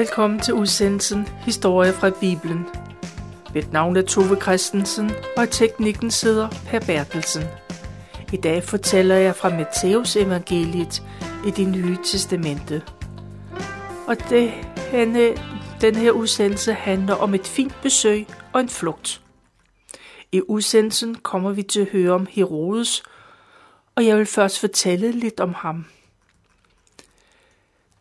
Velkommen til udsendelsen Historie fra Bibelen. Mit navn er Tove Christensen, og teknikken sidder Per Bertelsen. I dag fortæller jeg fra Matteus evangeliet i det nye testamente. Og det, henne, den her udsendelse handler om et fint besøg og en flugt. I udsendelsen kommer vi til at høre om Herodes, og jeg vil først fortælle lidt om ham.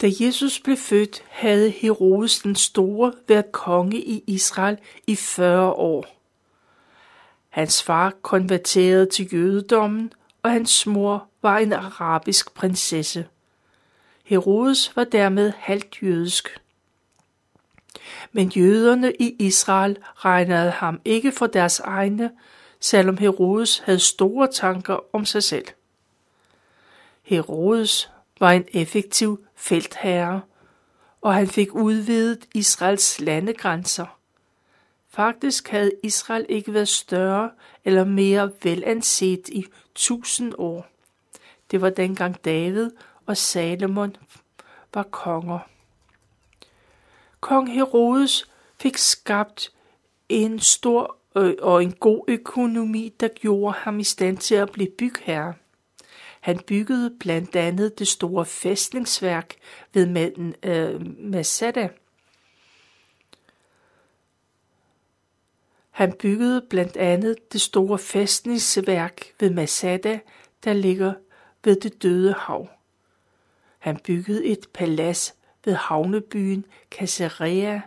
Da Jesus blev født, havde Herodes den Store været konge i Israel i 40 år. Hans far konverterede til jødedommen, og hans mor var en arabisk prinsesse. Herodes var dermed halvt jødisk. Men jøderne i Israel regnede ham ikke for deres egne, selvom Herodes havde store tanker om sig selv. Herodes var en effektiv feltherre, og han fik udvidet Israels landegrænser. Faktisk havde Israel ikke været større eller mere velanset i tusind år. Det var dengang David og Salomon var konger. Kong Herodes fik skabt en stor øh, og en god økonomi, der gjorde ham i stand til at blive bygherre. Han byggede blandt andet det store fæstningsværk ved øh, Masada. Han byggede blandt andet det store fæstningsværk ved Masada, der ligger ved det døde hav. Han byggede et palads ved havnebyen Caesarea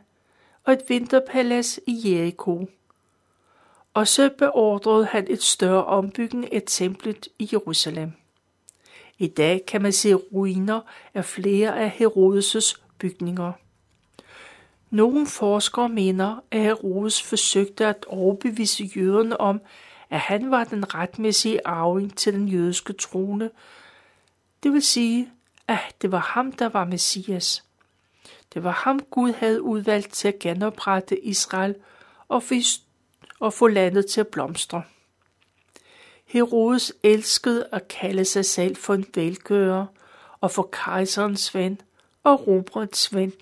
og et vinterpalads i Jericho. Og så beordrede han et større ombygning af templet i Jerusalem. I dag kan man se ruiner af flere af Herodes' bygninger. Nogle forskere mener, at Herodes forsøgte at overbevise jøderne om, at han var den retmæssige arving til den jødiske trone. Det vil sige, at det var ham, der var Messias. Det var ham, Gud havde udvalgt til at genoprette Israel og, og få landet til at blomstre. Herodes elskede at kalde sig selv for en velgører og for kejserens ven og Roberts ven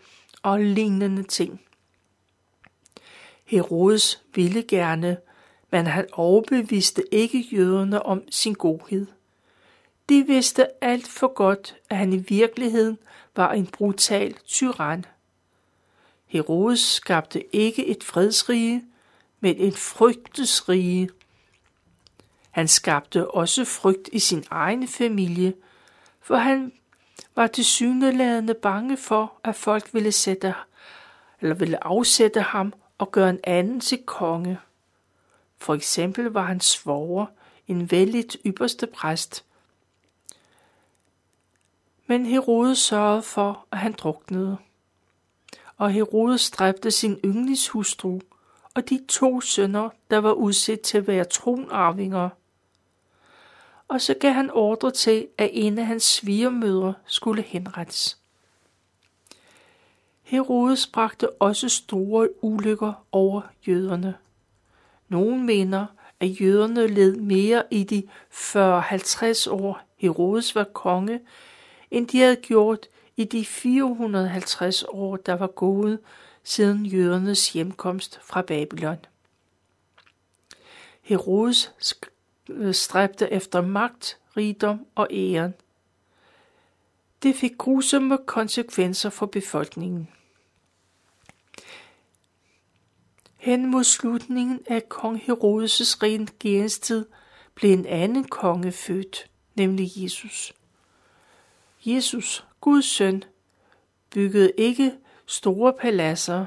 og lignende ting. Herodes ville gerne, men han overbeviste ikke jøderne om sin godhed. De vidste alt for godt, at han i virkeligheden var en brutal tyran. Herodes skabte ikke et fredsrige, men et frygtesrige, han skabte også frygt i sin egen familie, for han var til syneladende bange for, at folk ville sætte eller ville afsætte ham og gøre en anden til konge. For eksempel var han svoger, en vældigt ypperste præst. Men Herodes sørgede for, at han druknede. Og Herodes dræbte sin yndlingshustru og de to sønner, der var udset til at være tronarvinger og så gav han ordre til, at en af hans svigermødre skulle henrettes. Herodes bragte også store ulykker over jøderne. Nogle mener, at jøderne led mere i de 40-50 år Herodes var konge, end de havde gjort i de 450 år, der var gået siden jødernes hjemkomst fra Babylon. Herodes Øh, stræbte efter magt, rigdom og æren. Det fik grusomme konsekvenser for befolkningen. Hen mod slutningen af kong Herodes' regeringstid blev en anden konge født, nemlig Jesus. Jesus, Guds søn, byggede ikke store paladser.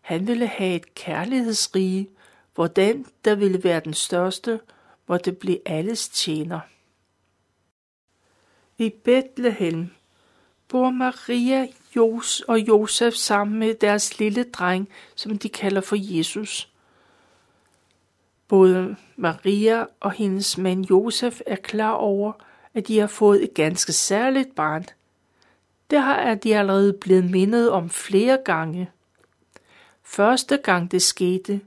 Han ville have et kærlighedsrige, hvor den, der ville være den største, hvor det blev alles tjener. I Bethlehem bor Maria Jos og Josef sammen med deres lille dreng, som de kalder for Jesus. Både Maria og hendes mand Josef er klar over, at de har fået et ganske særligt barn. Det har de allerede blevet mindet om flere gange. Første gang det skete,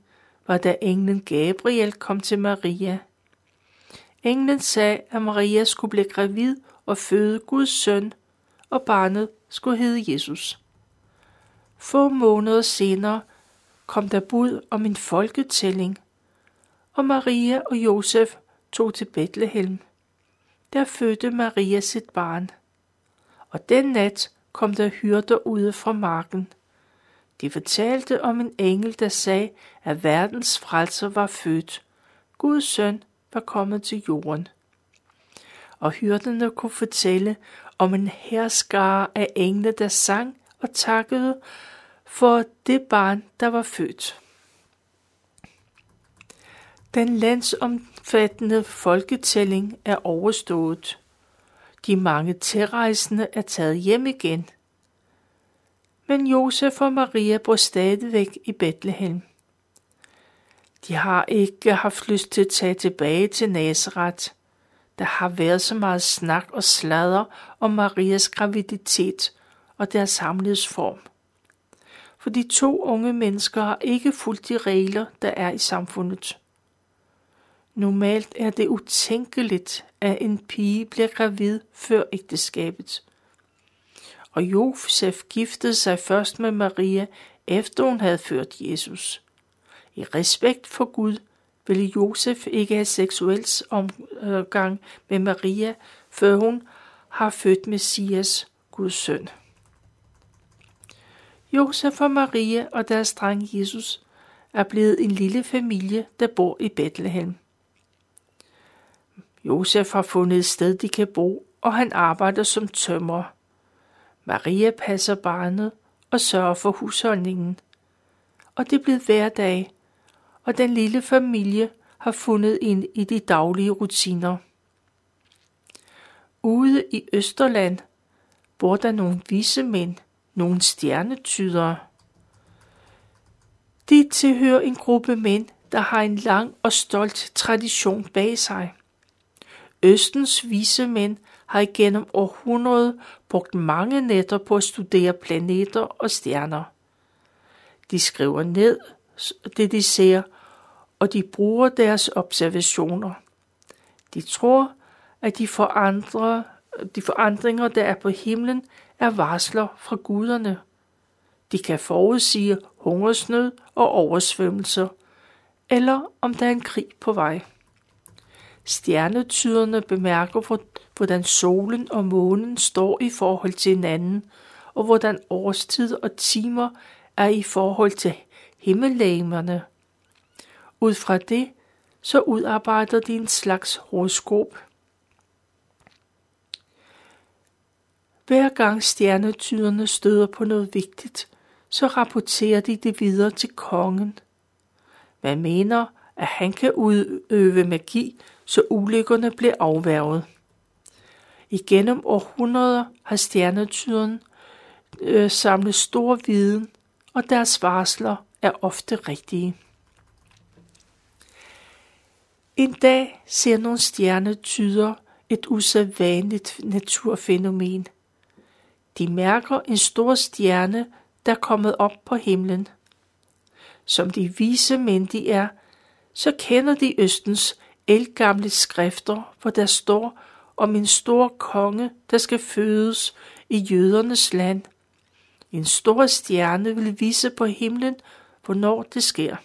var da englen Gabriel kom til Maria – Englen sagde, at Maria skulle blive gravid og føde Guds søn, og barnet skulle hedde Jesus. Få måneder senere kom der bud om en folketælling, og Maria og Josef tog til Bethlehem. Der fødte Maria sit barn, og den nat kom der hyrder ude fra marken. De fortalte om en engel, der sagde, at verdens frelser var født. Guds søn var kommet til jorden. Og hyrderne kunne fortælle om en herskare af engle, der sang og takkede for det barn, der var født. Den landsomfattende folketælling er overstået. De mange tilrejsende er taget hjem igen. Men Josef og Maria bor stadigvæk i Bethlehem. De har ikke haft lyst til at tage tilbage til Nazareth. Der har været så meget snak og sladder om Marias graviditet og deres hamlighedsform. For de to unge mennesker har ikke fulgt de regler, der er i samfundet. Normalt er det utænkeligt, at en pige bliver gravid før ægteskabet. Og Josef giftede sig først med Maria, efter hun havde ført Jesus. I respekt for Gud ville Josef ikke have seksuel omgang med Maria, før hun har født Messias, Guds søn. Josef og Maria og deres dreng Jesus er blevet en lille familie, der bor i Bethlehem. Josef har fundet et sted, de kan bo, og han arbejder som tømrer. Maria passer barnet og sørger for husholdningen. Og det er blevet hverdag, og den lille familie har fundet ind i de daglige rutiner. Ude i Østerland bor der nogle vise mænd, nogle stjernetydere. De tilhører en gruppe mænd, der har en lang og stolt tradition bag sig. Østens vise mænd har igennem århundreder brugt mange nætter på at studere planeter og stjerner. De skriver ned det, de ser, og de bruger deres observationer. De tror, at de, forandrer, de forandringer, der er på himlen, er varsler fra guderne. De kan forudsige hungersnød og oversvømmelser, eller om der er en krig på vej. Stjernetyderne bemærker, hvordan solen og månen står i forhold til hinanden, og hvordan årstid og timer er i forhold til himmellægemerne. Ud fra det, så udarbejder de en slags horoskop. Hver gang stjernetyderne støder på noget vigtigt, så rapporterer de det videre til kongen. Man mener, at han kan udøve magi, så ulykkerne bliver afværget. Igennem århundreder har stjernetyderne øh, samlet stor viden, og deres varsler er ofte rigtige. En dag ser nogle stjernetyder et usædvanligt naturfænomen. De mærker en stor stjerne, der er kommet op på himlen. Som de vise mænd de er, så kender de Østens elgamle skrifter, hvor der står om en stor konge, der skal fødes i jødernes land. En stor stjerne vil vise på himlen, hvornår det sker.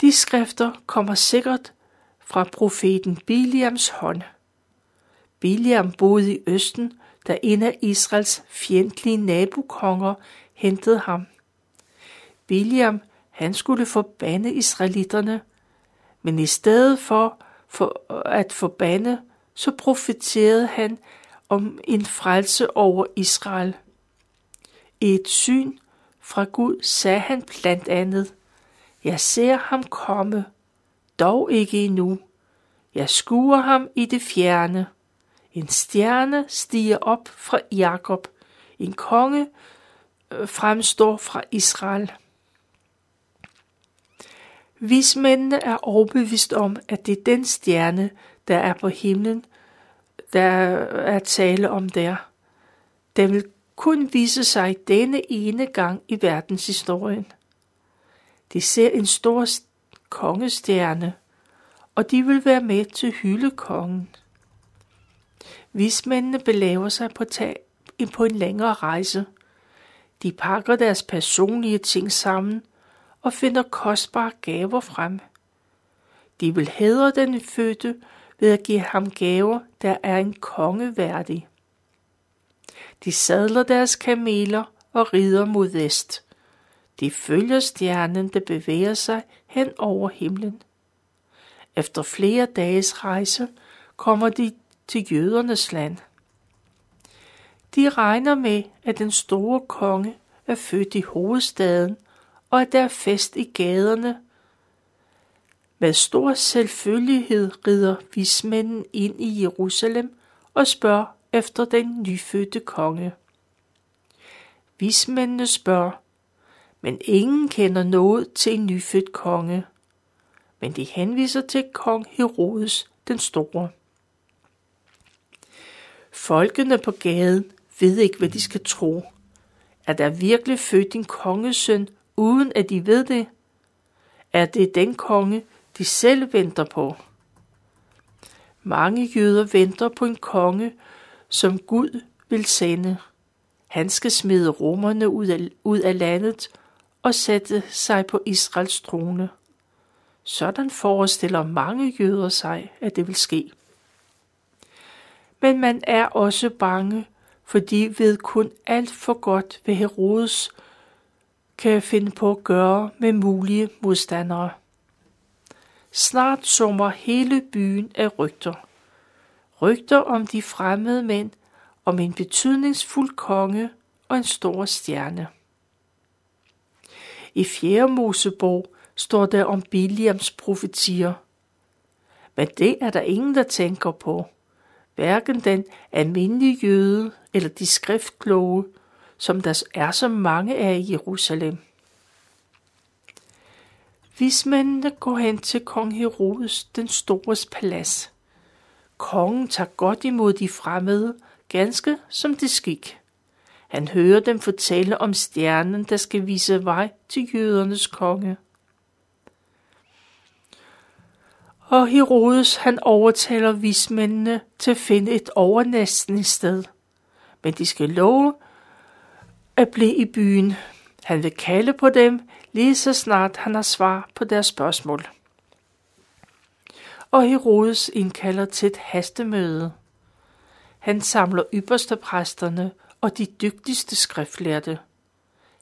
De skrifter kommer sikkert fra profeten Biliams hånd. Biliam boede i Østen, da en af Israels fjendtlige nabokonger hentede ham. Biliam, han skulle forbande israelitterne, men i stedet for, for at forbande, så profeterede han om en frelse over Israel. I et syn fra Gud sagde han blandt andet, jeg ser ham komme, dog ikke endnu. Jeg skuer ham i det fjerne. En stjerne stiger op fra Jakob. En konge øh, fremstår fra Israel. Vismændene er overbevist om, at det er den stjerne, der er på himlen, der er tale om der. Den vil kun vise sig denne ene gang i verdenshistorien. De ser en stor kongestjerne, og de vil være med til hyldekongen. Vismændene belaver sig på, tag, på en længere rejse. De pakker deres personlige ting sammen og finder kostbare gaver frem. De vil hædre den fødte ved at give ham gaver, der er en konge værdig. De sadler deres kameler og rider mod vest. De følger stjernen, der bevæger sig hen over himlen. Efter flere dages rejse kommer de til jødernes land. De regner med, at den store konge er født i hovedstaden, og at der er fest i gaderne. Med stor selvfølgelighed rider vismænden ind i Jerusalem og spørger efter den nyfødte konge. Vismændene spørger, men ingen kender noget til en nyfødt konge. Men de henviser til kong Herodes den store. Folkene på gaden ved ikke, hvad de skal tro. Er der virkelig født en kongesøn, uden at de ved det? Er det den konge, de selv venter på? Mange jøder venter på en konge, som Gud vil sende. Han skal smide romerne ud af, ud af landet og sætte sig på Israels trone. Sådan forestiller mange jøder sig, at det vil ske. Men man er også bange, for de ved kun alt for godt, hvad Herodes kan finde på at gøre med mulige modstandere. Snart summer hele byen af rygter. Rygter om de fremmede mænd, om en betydningsfuld konge og en stor stjerne. I 4. Mosebog står der om Biliams profetier. Men det er der ingen, der tænker på. Hverken den almindelige jøde eller de skriftkloge, som der er så mange af i Jerusalem. Vismændene går hen til kong Herodes den stores palads. Kongen tager godt imod de fremmede, ganske som det skik. Han hører dem fortælle om stjernen, der skal vise vej til jødernes konge. Og Herodes han overtaler vismændene til at finde et overnatningssted. Men de skal love at blive i byen. Han vil kalde på dem, lige så snart han har svar på deres spørgsmål. Og Herodes indkalder til et hastemøde. Han samler ypperste præsterne og de dygtigste skriftlærte.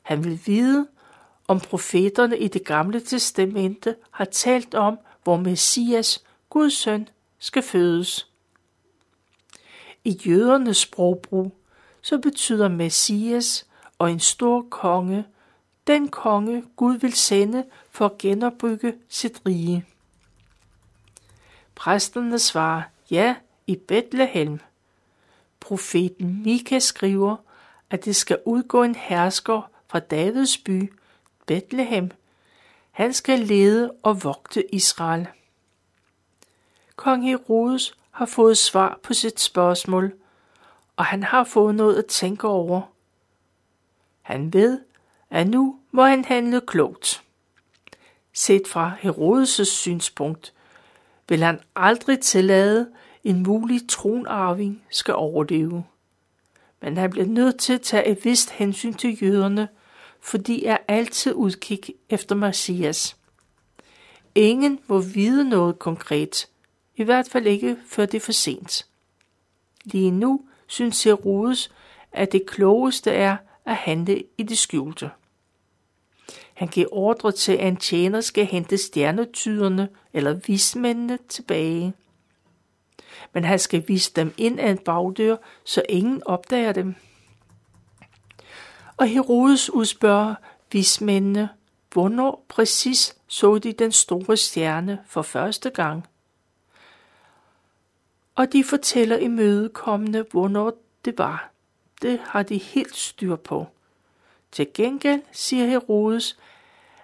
Han vil vide, om profeterne i det gamle testamente har talt om, hvor Messias, Guds søn, skal fødes. I jødernes sprogbrug så betyder Messias og en stor konge den konge Gud vil sende for at genopbygge sit rige. Præsterne svarer, ja, i Bethlehem. Profeten Mika skriver, at det skal udgå en hersker fra Davids by, Bethlehem. Han skal lede og vogte Israel. Kong Herodes har fået svar på sit spørgsmål, og han har fået noget at tænke over. Han ved, at nu må han handle klogt. Set fra Herodes' synspunkt vil han aldrig tillade, en mulig tronarving skal overleve. Men han bliver nødt til at tage et vist hensyn til jøderne, for de er altid udkig efter Messias. Ingen må vide noget konkret, i hvert fald ikke før det er for sent. Lige nu synes Herodes, at det klogeste er at handle i det skjulte. Han giver ordre til, at en tjener skal hente stjernetyderne eller vismændene tilbage. Men han skal vise dem ind ad en bagdør, så ingen opdager dem. Og Herodes udspørger vismændene, hvornår præcis så de den store stjerne for første gang. Og de fortæller i mødekommende, hvornår det var. Det har de helt styr på. Til gengæld siger Herodes,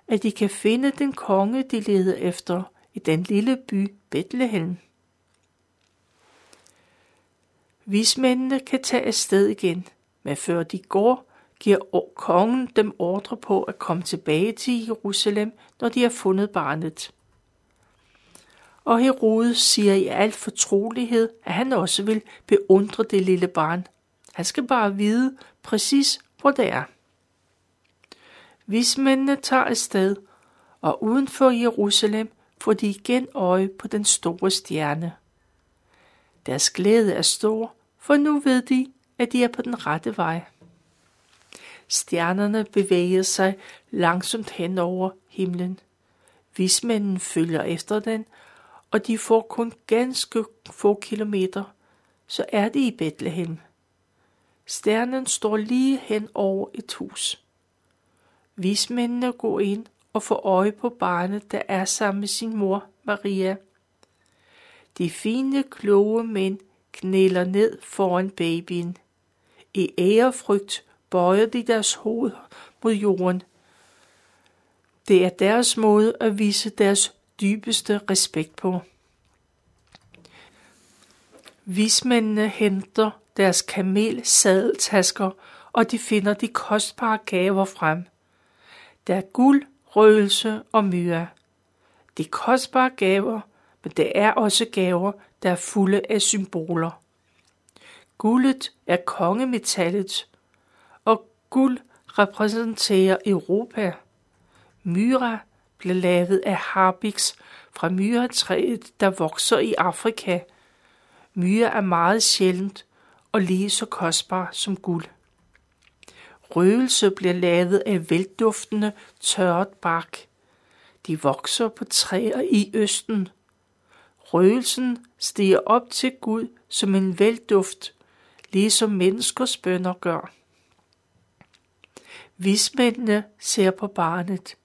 at de kan finde den konge, de leder efter i den lille by Bethlehem. Vismændene kan tage afsted igen, men før de går, giver kongen dem ordre på at komme tilbage til Jerusalem, når de har fundet barnet. Og Herodes siger i al fortrolighed, at han også vil beundre det lille barn. Han skal bare vide præcis, hvor det er. Vismændene tager afsted, og uden for Jerusalem får de igen øje på den store stjerne. Deres glæde er stor, for nu ved de, at de er på den rette vej. Stjernerne bevæger sig langsomt hen over himlen. Vismænden følger efter den, og de får kun ganske få kilometer, så er de i Bethlehem. Stjernen står lige hen over et hus. Vismændene går ind og får øje på barnet, der er sammen med sin mor, Maria. De fine, kloge mænd knæler ned foran babyen. I ærefrygt bøjer de deres hoved mod jorden. Det er deres måde at vise deres dybeste respekt på. Vismændene henter deres kamel sadeltasker, og de finder de kostbare gaver frem. Der er guld, røgelse og myre. De kostbare gaver, men det er også gaver, der er fulde af symboler. Guldet er kongemetallet, og guld repræsenterer Europa. Myra blev lavet af harbix fra myretræet, der vokser i Afrika. Myre er meget sjældent og lige så kostbar som guld. Røgelse bliver lavet af velduftende tørret bark. De vokser på træer i Østen. Røgelsen stiger op til Gud som en velduft, ligesom menneskers bønder gør. Vismændene ser på barnet.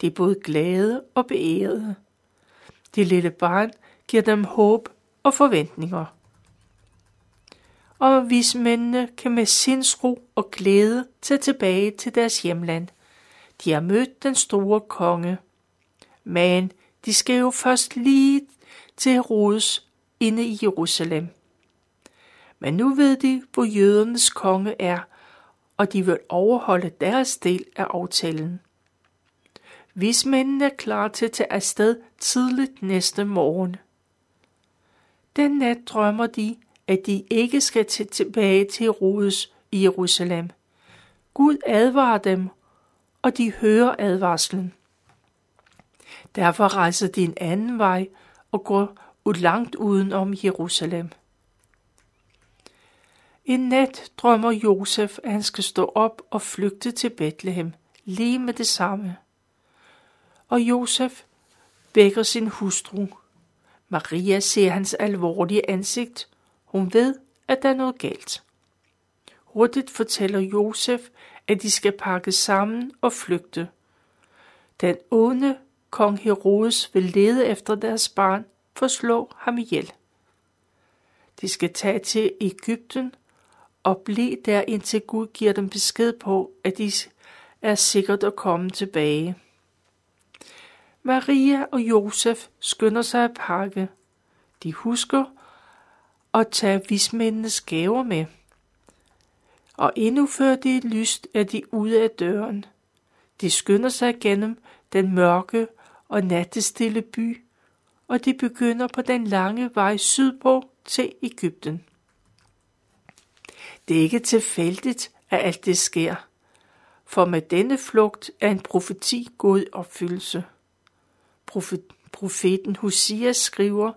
De er både glade og beærede. Det lille barn giver dem håb og forventninger. Og vismændene kan med sindsro og glæde tage tilbage til deres hjemland. De har mødt den store konge. Men de skal jo først lige til Herodes inde i Jerusalem. Men nu ved de, hvor jødernes konge er, og de vil overholde deres del af aftalen. Vismændene er klar til at tage afsted tidligt næste morgen. Den nat drømmer de, at de ikke skal tilbage til Herodes i Jerusalem. Gud advarer dem, og de hører advarslen. Derfor rejser de en anden vej og går ud langt uden om Jerusalem. En nat drømmer Josef, at han skal stå op og flygte til Bethlehem, lige med det samme. Og Josef vækker sin hustru. Maria ser hans alvorlige ansigt. Hun ved, at der er noget galt. Hurtigt fortæller Josef, at de skal pakke sammen og flygte. Den onde kong Herodes vil lede efter deres barn for at slå ham ihjel. De skal tage til Ægypten og blive der indtil Gud giver dem besked på, at de er sikkert at komme tilbage. Maria og Josef skynder sig at pakke. De husker at tage vismændenes gaver med. Og endnu før det er lyst, er de ude af døren. De skynder sig gennem den mørke og nattestille by, og de begynder på den lange vej sydpå til Ægypten. Det er ikke tilfældigt, at alt det sker, for med denne flugt er en profeti gået opfyldelse. Profeten Hosias skriver,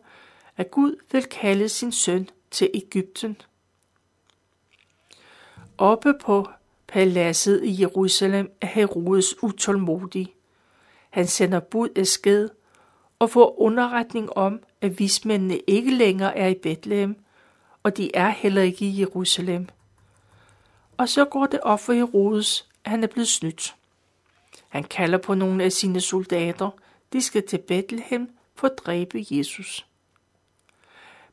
at Gud vil kalde sin søn til Ægypten. Oppe på paladset i Jerusalem er Herodes utålmodig. Han sender bud af sked og får underretning om, at vismændene ikke længere er i Bethlehem, og de er heller ikke i Jerusalem. Og så går det op for Herodes, at han er blevet snydt. Han kalder på nogle af sine soldater. De skal til Bethlehem for at dræbe Jesus.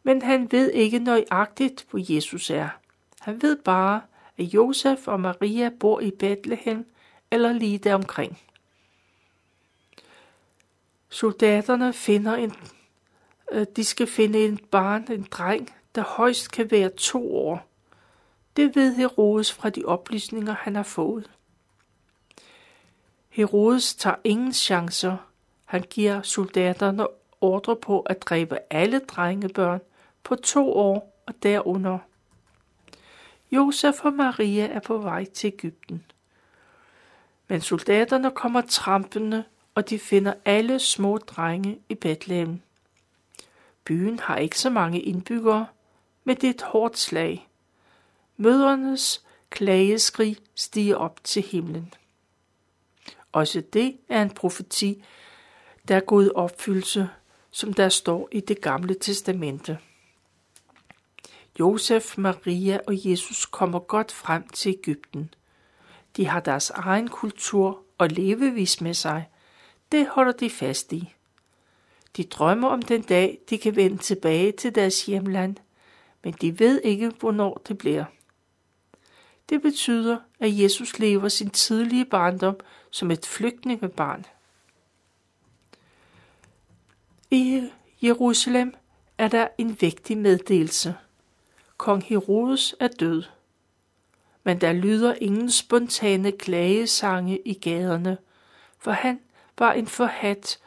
Men han ved ikke nøjagtigt, hvor Jesus er. Han ved bare, at Josef og Maria bor i Bethlehem eller lige deromkring. Soldaterne finder en, øh, de skal finde en barn, en dreng, der højst kan være to år. Det ved Herodes fra de oplysninger, han har fået. Herodes tager ingen chancer. Han giver soldaterne ordre på at dræbe alle drengebørn på to år og derunder. Josef og Maria er på vej til Ægypten. Men soldaterne kommer trampende, og de finder alle små drenge i Bethlehem. Byen har ikke så mange indbyggere, men det er et hårdt slag. Mødrenes klageskrig stiger op til himlen. Også det er en profeti, der er gået opfyldelse, som der står i det gamle testamente. Josef, Maria og Jesus kommer godt frem til Ægypten. De har deres egen kultur og levevis med sig. Det holder de fast i. De drømmer om den dag, de kan vende tilbage til deres hjemland, men de ved ikke, hvornår det bliver. Det betyder, at Jesus lever sin tidlige barndom som et flygtningebarn. I Jerusalem er der en vigtig meddelelse. Kong Herodes er død. Men der lyder ingen spontane klagesange i gaderne, for han var en forhat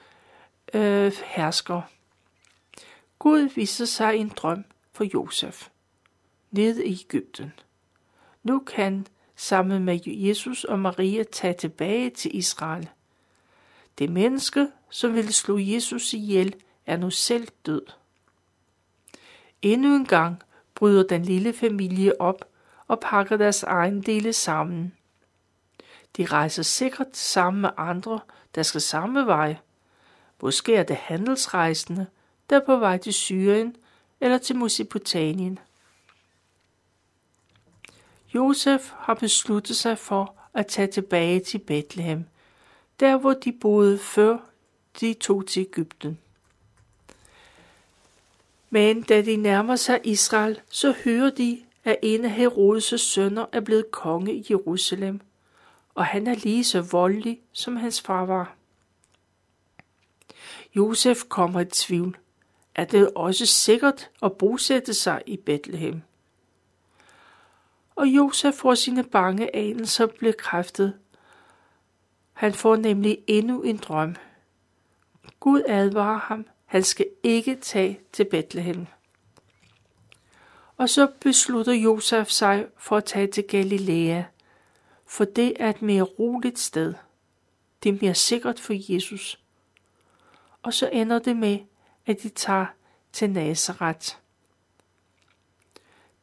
øh, hersker. Gud viste sig en drøm for Josef nede i Ægypten. Nu kan sammen med Jesus og Maria tage tilbage til Israel. Det menneske, som ville slå Jesus ihjel, er nu selv død. Endnu en gang bryder den lille familie op og pakker deres egen dele sammen. De rejser sikkert sammen med andre, der skal samme vej. Måske er det handelsrejsende, der er på vej til Syrien eller til Mesopotamien. Josef har besluttet sig for at tage tilbage til Bethlehem, der hvor de boede før de tog til Ægypten. Men da de nærmer sig Israel, så hører de, at en af Herodes' sønner er blevet konge i Jerusalem, og han er lige så voldelig, som hans far var. Josef kommer i tvivl. Er det også sikkert at bosætte sig i Bethlehem? Og Josef får sine bange anelser bekræftet. Han får nemlig endnu en drøm. Gud advarer ham, han skal ikke tage til Bethlehem. Og så beslutter Josef sig for at tage til Galilea, for det er et mere roligt sted. Det er mere sikkert for Jesus. Og så ender det med, at de tager til Nazareth.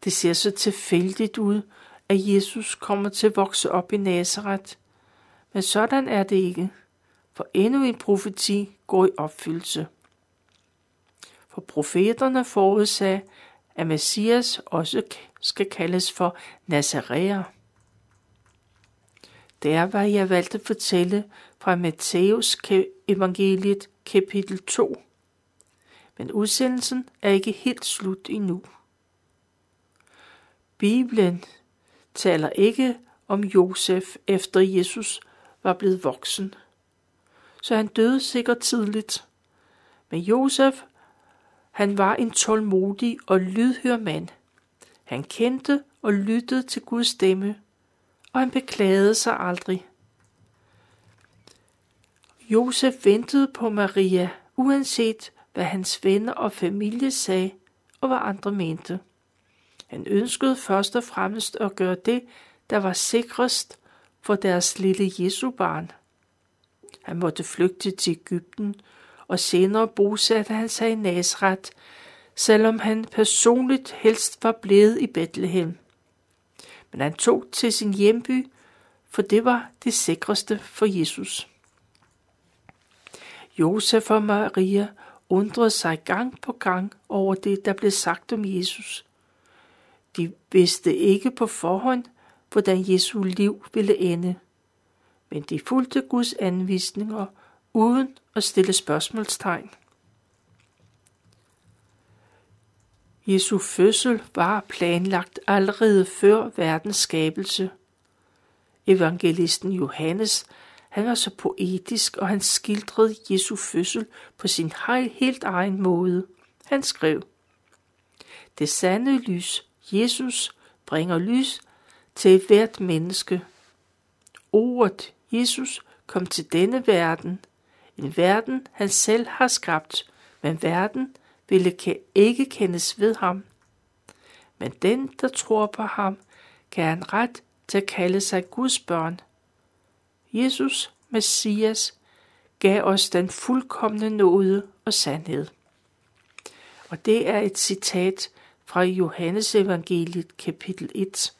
Det ser så tilfældigt ud, at Jesus kommer til at vokse op i Nazareth. Men sådan er det ikke, for endnu en profeti går i opfyldelse. For profeterne forudsagde, at Messias også skal kaldes for Nazaræer. Det er, hvad jeg valgte at fortælle fra Matteus evangeliet kapitel 2. Men udsendelsen er ikke helt slut endnu. Bibelen taler ikke om Josef efter Jesus var blevet voksen. Så han døde sikkert tidligt. Men Josef han var en tålmodig og lydhør mand. Han kendte og lyttede til Guds stemme, og han beklagede sig aldrig. Josef ventede på Maria, uanset hvad hans venner og familie sagde, og hvad andre mente. Han ønskede først og fremmest at gøre det, der var sikrest for deres lille Jesu barn. Han måtte flygte til Ægypten og senere bosatte han sig i Nazareth, selvom han personligt helst var blevet i Bethlehem. Men han tog til sin hjemby, for det var det sikreste for Jesus. Josef og Maria undrede sig gang på gang over det, der blev sagt om Jesus. De vidste ikke på forhånd, hvordan Jesu liv ville ende, men de fulgte Guds anvisninger uden at stille spørgsmålstegn. Jesu fødsel var planlagt allerede før verdens skabelse. Evangelisten Johannes, han var så poetisk, og han skildrede Jesu fødsel på sin helt egen måde. Han skrev, Det sande lys, Jesus, bringer lys til hvert menneske. Ordet Jesus kom til denne verden – en verden, han selv har skabt, men verden ville ikke kendes ved ham. Men den, der tror på ham, kan han ret til at kalde sig Guds børn. Jesus, Messias, gav os den fuldkommende nåde og sandhed. Og det er et citat fra Johannes evangeliet kapitel 1.